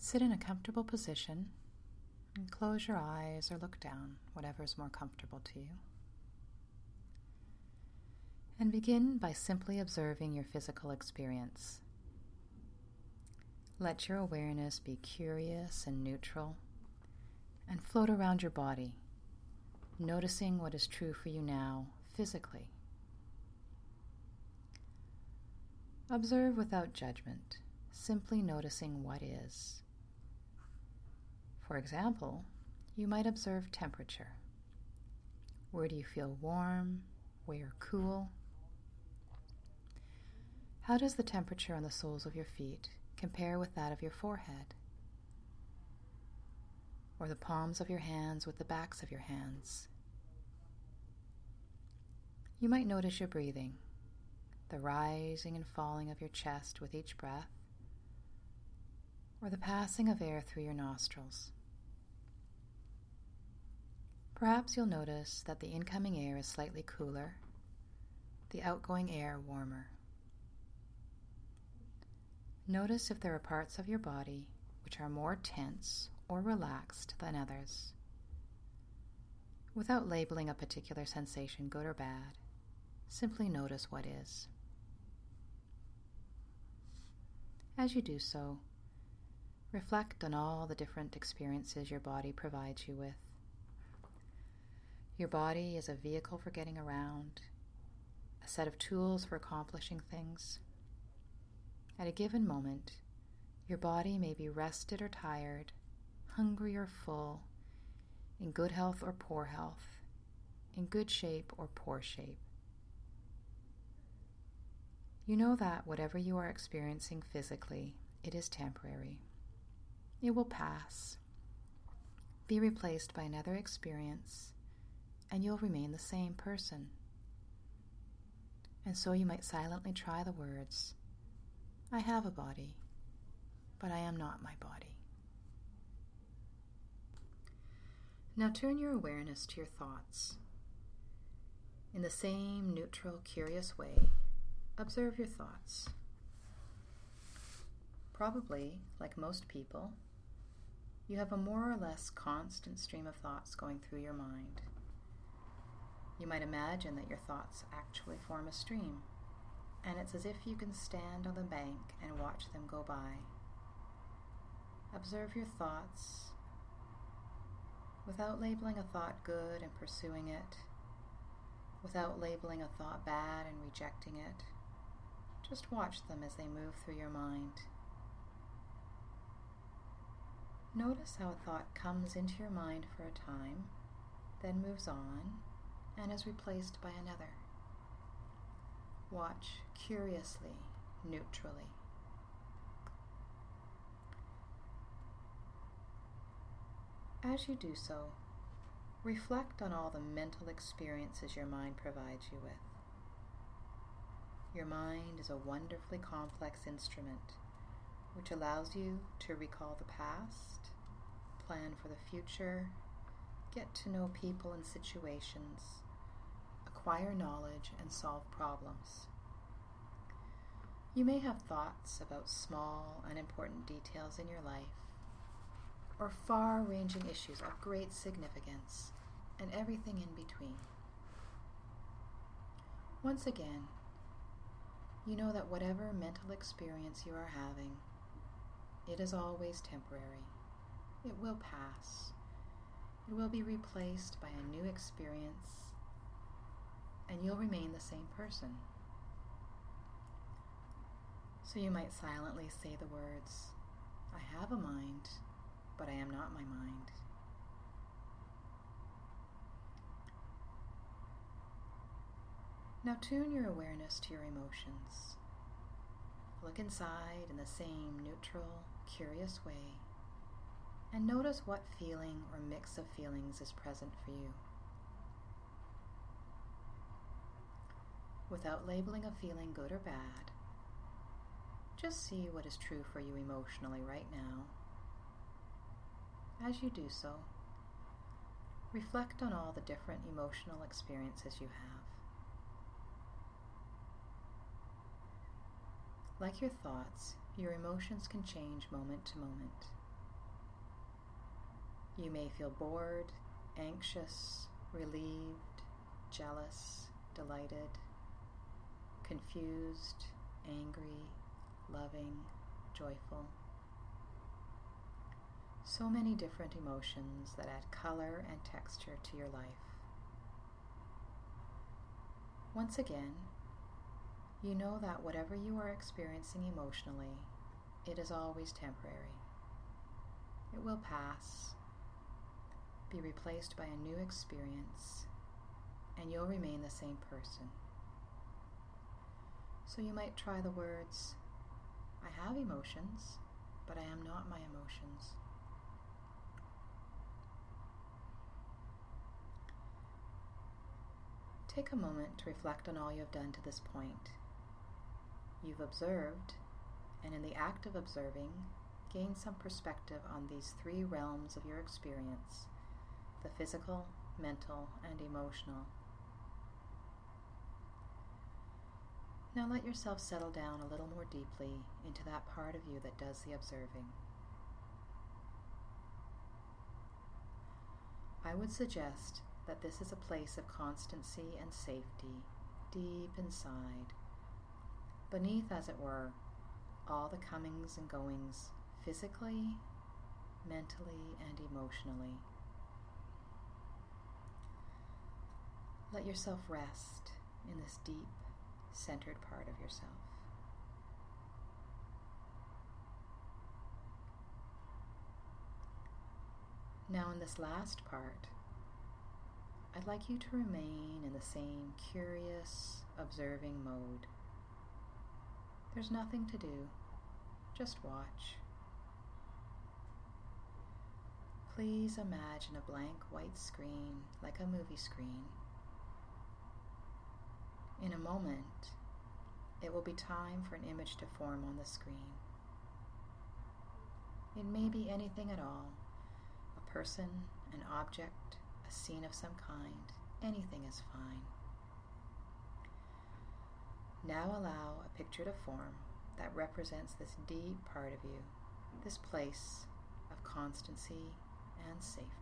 Sit in a comfortable position and close your eyes or look down, whatever is more comfortable to you. And begin by simply observing your physical experience. Let your awareness be curious and neutral and float around your body, noticing what is true for you now physically. Observe without judgment, simply noticing what is. For example, you might observe temperature. Where do you feel warm? Where cool? How does the temperature on the soles of your feet compare with that of your forehead? Or the palms of your hands with the backs of your hands? You might notice your breathing, the rising and falling of your chest with each breath, or the passing of air through your nostrils. Perhaps you'll notice that the incoming air is slightly cooler, the outgoing air warmer. Notice if there are parts of your body which are more tense or relaxed than others. Without labeling a particular sensation good or bad, simply notice what is. As you do so, reflect on all the different experiences your body provides you with. Your body is a vehicle for getting around, a set of tools for accomplishing things. At a given moment, your body may be rested or tired, hungry or full, in good health or poor health, in good shape or poor shape. You know that whatever you are experiencing physically, it is temporary. It will pass, be replaced by another experience and you'll remain the same person. And so you might silently try the words I have a body, but I am not my body. Now turn your awareness to your thoughts. In the same neutral, curious way, observe your thoughts. Probably, like most people, you have a more or less constant stream of thoughts going through your mind. You might imagine that your thoughts actually form a stream, and it's as if you can stand on the bank and watch them go by. Observe your thoughts without labeling a thought good and pursuing it, without labeling a thought bad and rejecting it. Just watch them as they move through your mind. Notice how a thought comes into your mind for a time, then moves on, and is replaced by another. Watch curiously, neutrally. As you do so, reflect on all the mental experiences your mind provides you with. Your mind is a wonderfully complex instrument which allows you to recall the past, plan for the future, get to know people and situations, acquire knowledge, and solve problems. You may have thoughts about small, unimportant details in your life, or far ranging issues of great significance, and everything in between. Once again, you know that whatever mental experience you are having, it is always temporary. It will pass. It will be replaced by a new experience and you'll remain the same person. So you might silently say the words, I have a mind, but I am not my mind. Now tune your awareness to your emotions. Look inside in the same neutral, curious way, and notice what feeling or mix of feelings is present for you. Without labeling a feeling good or bad. Just see what is true for you emotionally right now. As you do so, reflect on all the different emotional experiences you have. Like your thoughts, your emotions can change moment to moment. You may feel bored, anxious, relieved, jealous, delighted, confused, angry, loving, joyful. So many different emotions that add color and texture to your life. Once again, you know that whatever you are experiencing emotionally, it is always temporary. It will pass, be replaced by a new experience, and you'll remain the same person. So you might try the words I have emotions, but I am not my emotions. Take a moment to reflect on all you have done to this point. You've observed, and in the act of observing, gain some perspective on these three realms of your experience the physical, mental, and emotional. Now let yourself settle down a little more deeply into that part of you that does the observing. I would suggest that this is a place of constancy and safety deep inside, beneath, as it were, all the comings and goings physically, mentally, and emotionally. Let yourself rest in this deep, centered part of yourself. Now, in this last part, I'd like you to remain in the same curious, observing mode. There's nothing to do, just watch. Please imagine a blank white screen like a movie screen. In a moment, it will be time for an image to form on the screen. It may be anything at all a person, an object, a scene of some kind. Anything is fine. Now allow a picture to form that represents this deep part of you, this place of constancy and safety.